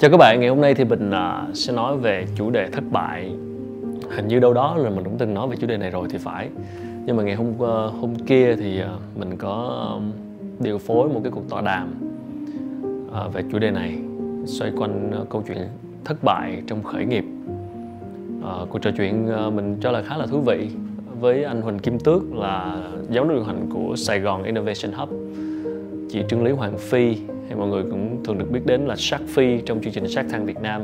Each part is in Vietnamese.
Chào các bạn, ngày hôm nay thì mình uh, à, sẽ nói về chủ đề thất bại. Hình như đâu đó là mình cũng từng nói về chủ đề này rồi thì phải. Nhưng mà ngày hôm uh, hôm kia thì uh, mình có um, điều phối một cái cuộc tọa đàm uh, về chủ đề này Xoay quanh uh, câu chuyện thất bại trong khởi nghiệp. Uh, Cuộc trò chuyện uh, mình cho là khá là thú vị Với anh Huỳnh Kim Tước là giám đốc điều hành của Sài Gòn Innovation Hub Chị Trương Lý Hoàng Phi thì mọi người cũng thường được biết đến là Shark Phi trong chương trình Shark thang Việt Nam.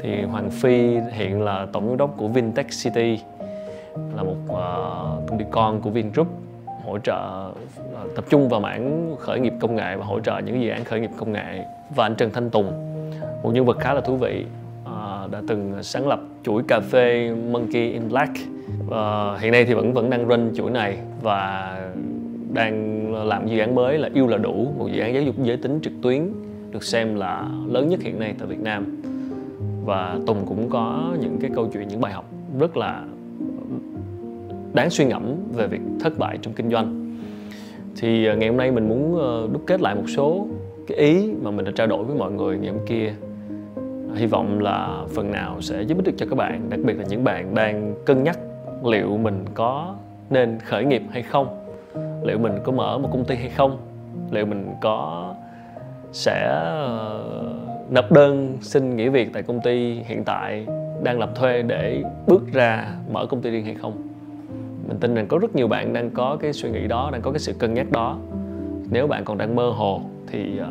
Thì Hoàng Phi hiện là tổng giám đốc của Vintech City là một uh, công ty con của Vingroup hỗ trợ uh, tập trung vào mảng khởi nghiệp công nghệ và hỗ trợ những dự án khởi nghiệp công nghệ. Và anh Trần Thanh Tùng một nhân vật khá là thú vị uh, đã từng sáng lập chuỗi cà phê Monkey in Black. Uh, hiện nay thì vẫn vẫn đang run chuỗi này và đang làm dự án mới là yêu là đủ, một dự án giáo dục giới tính trực tuyến được xem là lớn nhất hiện nay tại Việt Nam. Và Tùng cũng có những cái câu chuyện, những bài học rất là đáng suy ngẫm về việc thất bại trong kinh doanh. Thì à, ngày hôm nay mình muốn ờ, đúc kết lại một số cái ý mà mình đã trao đổi với mọi người ngày hôm kia. Hy vọng là phần nào sẽ giúp ích được cho các bạn, đặc biệt là những bạn đang cân nhắc liệu mình có nên khởi nghiệp hay không liệu mình có mở một công ty hay không? Liệu mình có sẽ ờ, nộp đơn xin nghỉ việc tại công ty hiện tại đang làm thuê để bước ra mở công ty riêng hay không? Mình tin rằng có rất nhiều bạn đang có cái suy nghĩ đó, đang có cái sự cân nhắc đó. Nếu bạn còn đang mơ hồ thì ờ,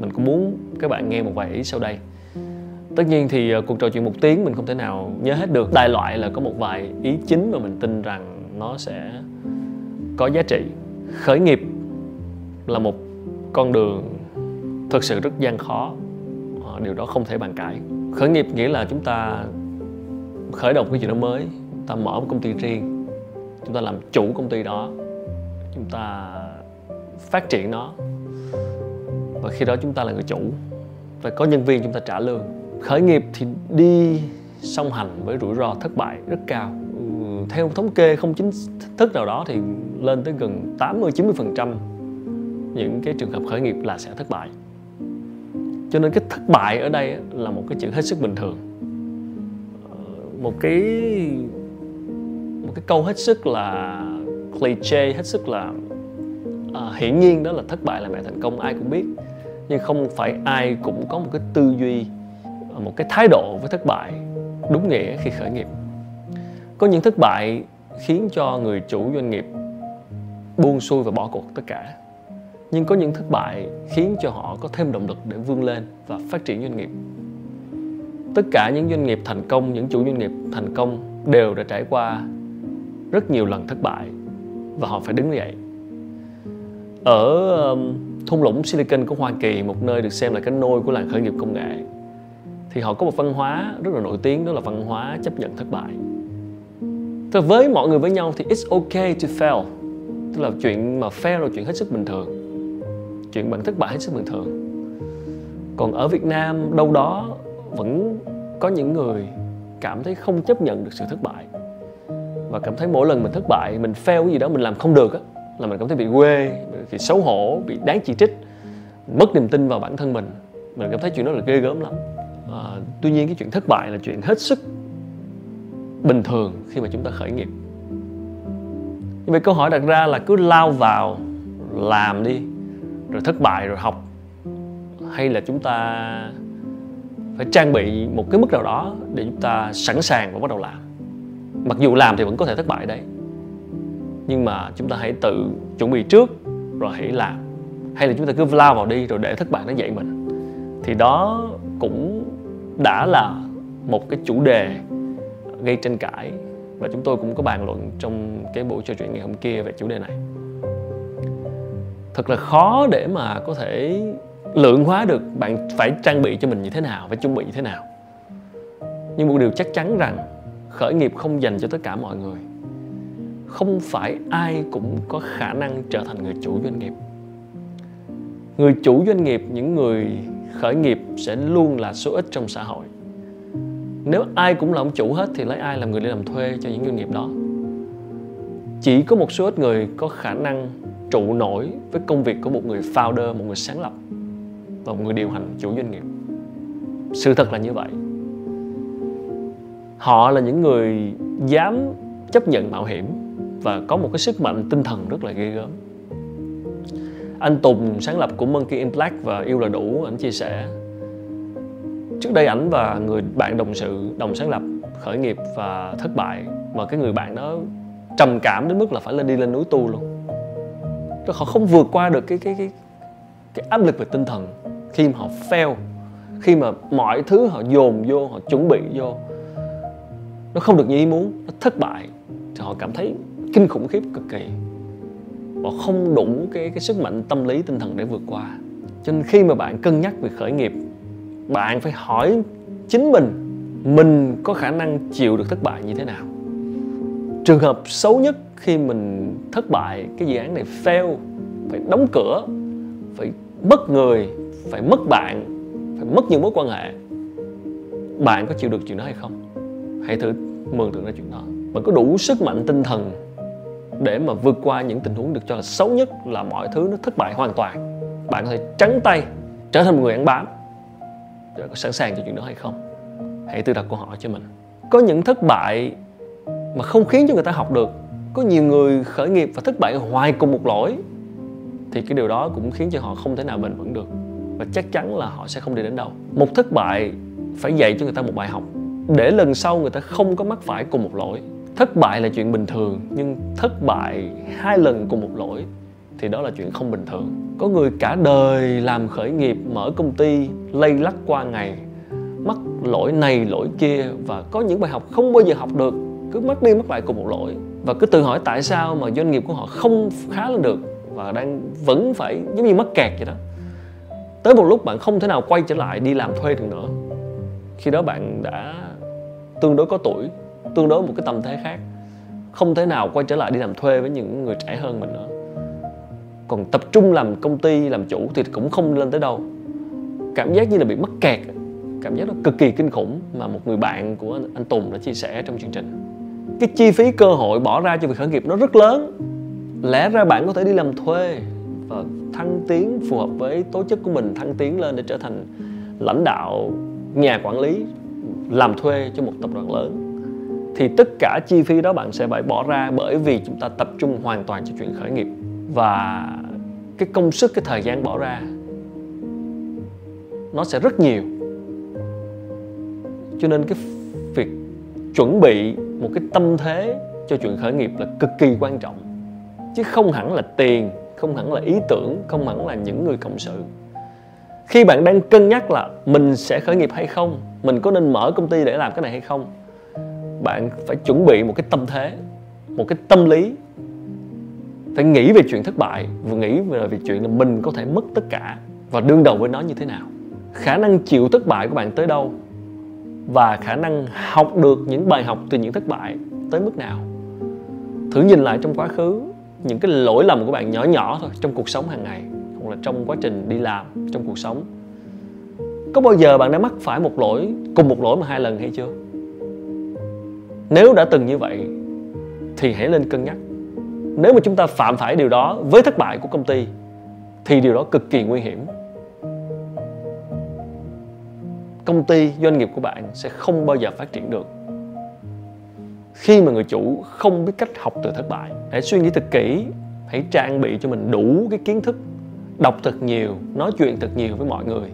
mình cũng muốn các bạn nghe một vài ý sau đây. Tất nhiên thì ờ, cuộc trò chuyện một tiếng mình không thể nào nhớ hết được. Đại loại là có một vài ý chính mà mình tin rằng nó sẽ có giá trị. Khởi nghiệp là một con đường thực sự rất gian khó. Ờ, điều đó không thể bàn cãi. Khởi nghiệp nghĩa là chúng ta khởi động cái gì đó mới ta mở một công ty riêng, chúng ta làm chủ công ty đó, chúng ta phát triển nó. Và khi đó chúng ta là người chủ phải có nhân viên chúng ta trả lương. Khởi nghiệp thì đi song hành với rủi ro thất bại rất cao theo thống kê không chính thức nào đó thì lên tới gần 80 90% những cái trường hợp khởi nghiệp là sẽ thất bại. Cho nên cái thất bại ở đây là một cái chuyện hết sức bình thường. Ờ, một cái một cái câu hết sức là cliché hết sức là à, hiển nhiên đó là thất bại là mẹ thành công ai cũng biết nhưng không phải ai cũng có một cái tư duy một cái thái độ với thất bại đúng nghĩa khi khởi nghiệp có những thất bại khiến cho người chủ doanh nghiệp buông xuôi và bỏ cuộc tất cả. Nhưng có những thất bại khiến cho họ có thêm động lực để vươn lên và phát triển doanh nghiệp. Tất cả những doanh nghiệp thành công, những chủ doanh nghiệp thành công đều đã trải qua rất nhiều lần thất bại và họ phải đứng dậy. Ở thung lũng Silicon của Hoa Kỳ, một nơi được xem là cái nôi của làng khởi nghiệp công nghệ, thì họ có một văn hóa rất là nổi tiếng, đó là văn hóa chấp nhận thất bại. Tức là với mọi người với nhau thì it's okay to fail. Tức là chuyện mà fail là chuyện hết sức bình thường. Chuyện bạn thất bại hết sức bình thường. Còn ở Việt Nam đâu đó vẫn có những người cảm thấy không chấp nhận được sự thất bại. Và cảm thấy mỗi lần mình thất bại, mình fail cái gì đó mình làm không được á Là mình cảm thấy bị quê, bị xấu hổ, bị đáng chỉ trích Mất niềm tin vào bản thân mình. Mình cảm thấy chuyện đó là ghê gớm lắm. À, Tuy nhiên cái chuyện thất bại là chuyện hết sức bình thường khi mà chúng ta khởi nghiệp. Nhưng vậy câu hỏi đặt ra là cứ lao vào làm đi, rồi thất bại rồi học, hay là chúng ta phải trang bị một cái mức nào đó để chúng ta sẵn sàng và bắt đầu làm? Mặc dù làm thì vẫn có thể thất bại đấy, nhưng mà chúng ta hãy tự chuẩn bị trước rồi hãy làm. Hay là chúng ta cứ lao vào đi rồi để thất bại nó dạy mình. Thì đó cũng đã là một cái chủ đề gây tranh cãi. Và chúng tôi cũng có bàn luận trong cái buổi trò chuyện ngày hôm kia về chủ đề này. Thật là khó để mà có thể lượng hóa được bạn phải trang bị cho mình như thế nào, phải chuẩn bị như thế nào. Nhưng một điều chắc chắn rằng khởi nghiệp không dành cho tất cả mọi người. Không phải ai cũng có khả năng trở thành người chủ doanh nghiệp. Người chủ doanh nghiệp, những người khởi nghiệp sẽ luôn là số ít trong xã hội nếu ai cũng là ông chủ hết thì lấy ai làm người đi làm thuê cho những doanh nghiệp đó? Chỉ có một số ít người có khả năng trụ nổi với công việc của một người founder, một người sáng lập và một người điều hành chủ doanh nghiệp. Sự thật là như vậy. Họ là những người dám chấp nhận mạo hiểm và có một cái sức mạnh tinh thần rất là ghê gớm. Anh Tùng, sáng lập của Monkey in Black và yêu là đủ, anh chia sẻ trước đây ảnh và người bạn đồng sự, đồng sáng lập khởi nghiệp và thất bại mà cái người bạn đó trầm cảm đến mức là phải lên đi lên núi tu luôn. Họ không vượt qua được cái cái cái cái áp lực về tinh thần khi mà họ fail, khi mà mọi thứ họ dồn vô, họ chuẩn bị vô, nó không được như ý muốn, nó thất bại thì họ cảm thấy kinh khủng khiếp cực kỳ. Họ không đủ cái cái sức mạnh tâm lý, tinh thần để vượt qua. Cho nên khi mà bạn cân nhắc về khởi nghiệp bạn phải hỏi chính mình mình có khả năng chịu được thất bại như thế nào. Trường hợp xấu nhất khi mình thất bại, cái dự án này fail, phải đóng cửa, phải mất người phải mất bạn, phải mất những mối quan hệ, bạn có chịu được chuyện đó hay không? Hãy thử mường tượng ra chuyện đó. Bạn có đủ sức mạnh tinh thần để mà vượt qua những tình huống được cho là xấu nhất là mọi thứ nó thất bại hoàn toàn. Bạn có thể trắng tay trở thành một người ăn bám. Ờ, có sẵn sàng cho chuyện đó hay không? Hãy tự đặt câu hỏi cho mình. Có những thất bại mà không khiến cho người ta học được. Có nhiều người khởi nghiệp và thất bại hoài cùng một lỗi, thì cái điều đó cũng khiến cho họ không thể nào bền vững được. Và chắc chắn là họ sẽ không đi đến đâu. Một thất bại phải dạy cho người ta một bài học. Để lần sau người ta không có mắc phải cùng một lỗi. Thất bại là chuyện bình thường, nhưng thất bại hai lần cùng một lỗi thì đó là chuyện không bình thường. Có người cả đời làm khởi nghiệp, mở công ty, lây lắc qua ngày, mắc lỗi này lỗi kia, và có những bài học không bao giờ học được. Cứ mắc đi mắc lại cùng một lỗi. Và cứ tự hỏi tại sao mà doanh nghiệp của họ không khá lên được và đang vẫn phải giống như mắc kẹt vậy đó. Tới một lúc bạn không thể nào quay trở lại đi làm thuê được nữa. Khi đó bạn đã tương đối có tuổi, tương đối một cái tâm thế khác, không thể nào quay trở lại đi làm thuê với những người trẻ hơn mình nữa còn tập trung làm công ty làm chủ thì cũng không lên tới đâu. Cảm giác như là bị mắc kẹt. Cảm giác nó cực kỳ kinh khủng mà một người bạn của anh, anh Tùng đã chia sẻ trong chương trình. Cái chi phí cơ hội bỏ ra cho việc khởi nghiệp nó rất lớn. Lẽ ra bạn có thể đi làm thuê và thăng tiến phù hợp với tố chất của mình thăng tiến lên để trở thành lãnh đạo nhà quản lý làm thuê cho một tập đoàn lớn. Thì tất cả chi phí đó bạn sẽ phải bỏ ra bởi vì chúng ta tập trung hoàn toàn cho chuyện khởi nghiệp. Và cái công sức, cái thời gian bỏ ra, nó sẽ rất nhiều. Cho nên cái việc chuẩn bị một cái tâm thế cho chuyện khởi nghiệp là cực kỳ quan trọng. Chứ không hẳn là tiền, không hẳn là ý tưởng, không hẳn là những người cộng sự. Khi bạn đang cân nhắc là mình sẽ khởi nghiệp hay không, mình có nên mở công ty để làm cái này hay không, bạn phải chuẩn bị một cái tâm thế, một cái tâm lý phải nghĩ về chuyện thất bại và nghĩ về việc chuyện là mình có thể mất tất cả. Và đương đầu với nó như thế nào? Khả năng chịu thất bại của bạn tới đâu? Và khả năng học được những bài học từ những thất bại tới mức nào? Thử nhìn lại trong quá khứ, những cái lỗi lầm của bạn nhỏ nhỏ thôi, trong cuộc sống hàng ngày, hoặc là trong quá trình đi làm, trong cuộc sống. Có bao giờ bạn đã mắc phải một lỗi, cùng một lỗi mà hai lần hay chưa? Nếu đã từng như vậy, thì hãy lên cân nhắc nếu mà chúng ta phạm phải điều đó với thất bại của công ty, thì điều đó cực kỳ nguy hiểm. Công ty, doanh nghiệp của bạn sẽ không bao giờ phát triển được khi mà người chủ không biết cách học từ thất bại. Hãy suy nghĩ thật kỹ, hãy trang bị cho mình đủ cái kiến thức, đọc thật nhiều, nói chuyện thật nhiều với mọi người,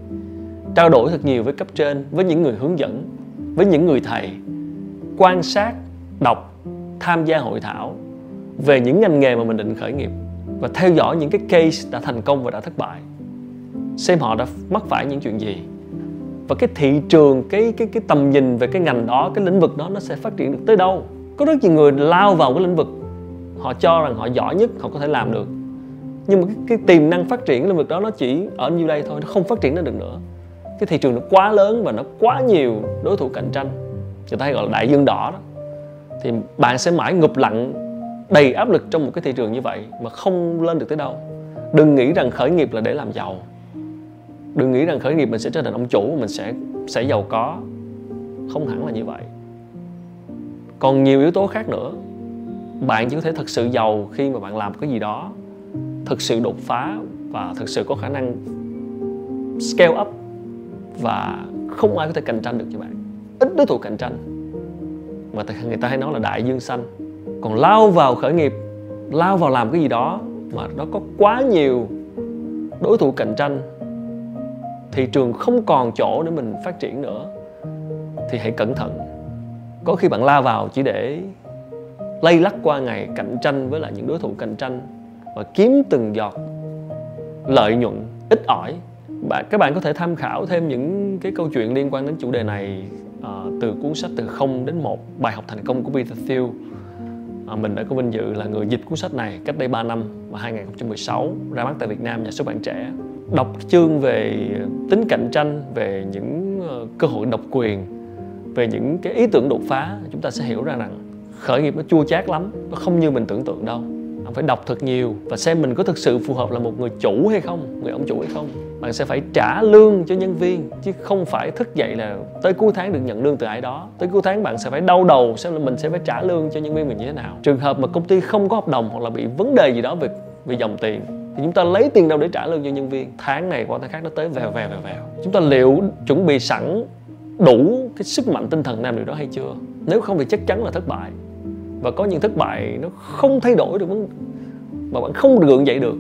trao đổi thật nhiều với cấp trên, với những người hướng dẫn, với những người thầy, quan sát, đọc, tham gia hội thảo về những ngành nghề mà mình định khởi nghiệp và theo dõi những cái case đã thành công và đã thất bại. Xem họ đã mắc phải những chuyện gì. Và cái thị trường cái cái cái tầm nhìn về cái ngành đó cái lĩnh vực đó nó sẽ phát triển được tới đâu. Có rất nhiều người lao vào cái lĩnh vực. Họ cho rằng họ giỏi nhất họ có thể làm được. Nhưng mà cái, cái tiềm năng phát triển cái lĩnh vực đó nó chỉ ở nhiêu đây thôi nó không phát triển ra được nữa. Cái thị trường nó quá lớn và nó quá nhiều đối thủ cạnh tranh. Người ta hay gọi là đại dương đỏ đó. Thì bạn sẽ mãi ngụp lặn đầy áp lực trong một cái thị trường như vậy mà không lên được tới đâu. Đừng nghĩ rằng khởi nghiệp là để làm giàu. Đừng nghĩ rằng khởi nghiệp mình sẽ trở thành ông chủ, mình sẽ sẽ giàu có. Không hẳn là như vậy. Còn nhiều yếu tố khác nữa. Bạn chỉ có thể thực sự giàu khi mà bạn làm cái gì đó, thực sự đột phá và thực sự có khả năng scale up và không ai có thể cạnh tranh được cho bạn. Ít đối thủ cạnh tranh. Mà người ta hay nói là đại dương xanh còn lao vào khởi nghiệp lao vào làm cái gì đó mà nó có quá nhiều đối thủ cạnh tranh thị trường không còn chỗ để mình phát triển nữa thì hãy cẩn thận. Có khi bạn lao vào chỉ để lây lắc qua ngày cạnh tranh với lại những đối thủ cạnh tranh và kiếm từng giọt lợi nhuận ít ỏi. Bạn các bạn có thể tham khảo thêm những cái câu chuyện liên quan đến chủ đề này uh, từ cuốn sách từ không đến một bài học thành công của Peter Thiel à, mình đã có vinh dự là người dịch cuốn sách này cách đây 3 năm và 2016 ra mắt tại Việt Nam nhà xuất bản trẻ. Đọc chương về tính cạnh tranh về những ờ, cơ hội độc quyền về những cái ý tưởng đột phá chúng ta sẽ hiểu ra rằng khởi nghiệp nó chua chát lắm nó không như mình tưởng tượng đâu bạn phải đọc thật nhiều và xem mình có thực sự phù hợp là một người chủ hay không, người ông chủ hay không. Bạn sẽ phải trả lương cho nhân viên, chứ không phải thức dậy là tới cuối tháng được nhận lương từ ai đó. Tới cuối tháng bạn sẽ phải đau đầu xem là mình sẽ phải trả lương cho nhân viên mình như thế nào. Trường hợp mà công ty không có hợp đồng hoặc là bị vấn đề gì đó về về dòng tiền, thì chúng ta lấy tiền đâu để trả lương cho nhân viên. Tháng này qua tháng khác nó tới vèo vèo vèo vèo. Chúng ta liệu chuẩn bị sẵn đủ cái sức mạnh tinh thần làm điều đó hay chưa? Nếu không thì chắc chắn là thất bại và có những thất bại nó không thay đổi được mà bạn không gượng dậy được.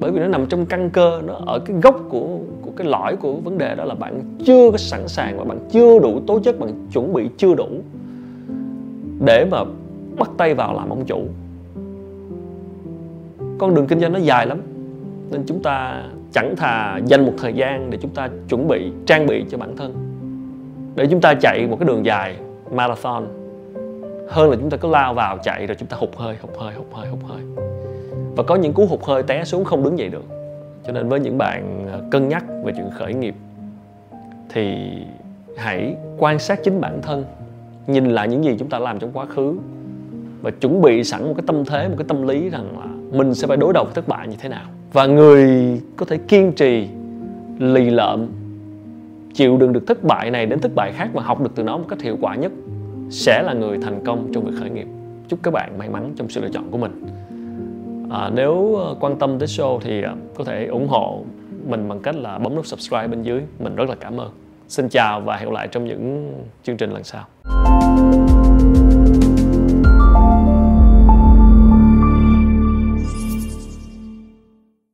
Bởi vì nó nằm trong căn cơ, nó ở cái gốc của của cái lõi của vấn đề đó là bạn chưa có sẵn sàng và bạn chưa đủ tố chất, bạn chuẩn bị chưa đủ để mà bắt tay vào làm ông chủ. Con đường kinh doanh nó dài lắm, nên chúng ta chẳng thà dành một thời gian để chúng ta chuẩn bị, trang bị cho bản thân. Để chúng ta chạy một cái đường dài marathon hơn là chúng ta cứ lao vào chạy rồi chúng ta hụt hơi hụt hơi hụt hơi hụt hơi. Và có những cú hụt hơi té xuống không đứng dậy được. Cho nên với những bạn à, cân nhắc về chuyện khởi nghiệp thì hãy quan sát chính bản thân, nhìn lại những gì chúng ta làm trong quá khứ và chuẩn bị sẵn một cái tâm thế, một cái tâm lý rằng là mình sẽ phải đối đầu với thất bại như thế nào. Và người có thể kiên trì, lì lợm, chịu đựng được thất bại này đến thất bại khác và học được từ nó một cách hiệu quả nhất sẽ là người thành công trong việc khởi nghiệp. Chúc các bạn may mắn trong sự lựa chọn của mình. À, nếu ờ, quan tâm tới show thì ờ, có thể ủng hộ mình bằng cách là bấm nút subscribe bên dưới. Mình rất là cảm ơn. Xin chào và hẹn gặp lại trong những chương trình lần sau.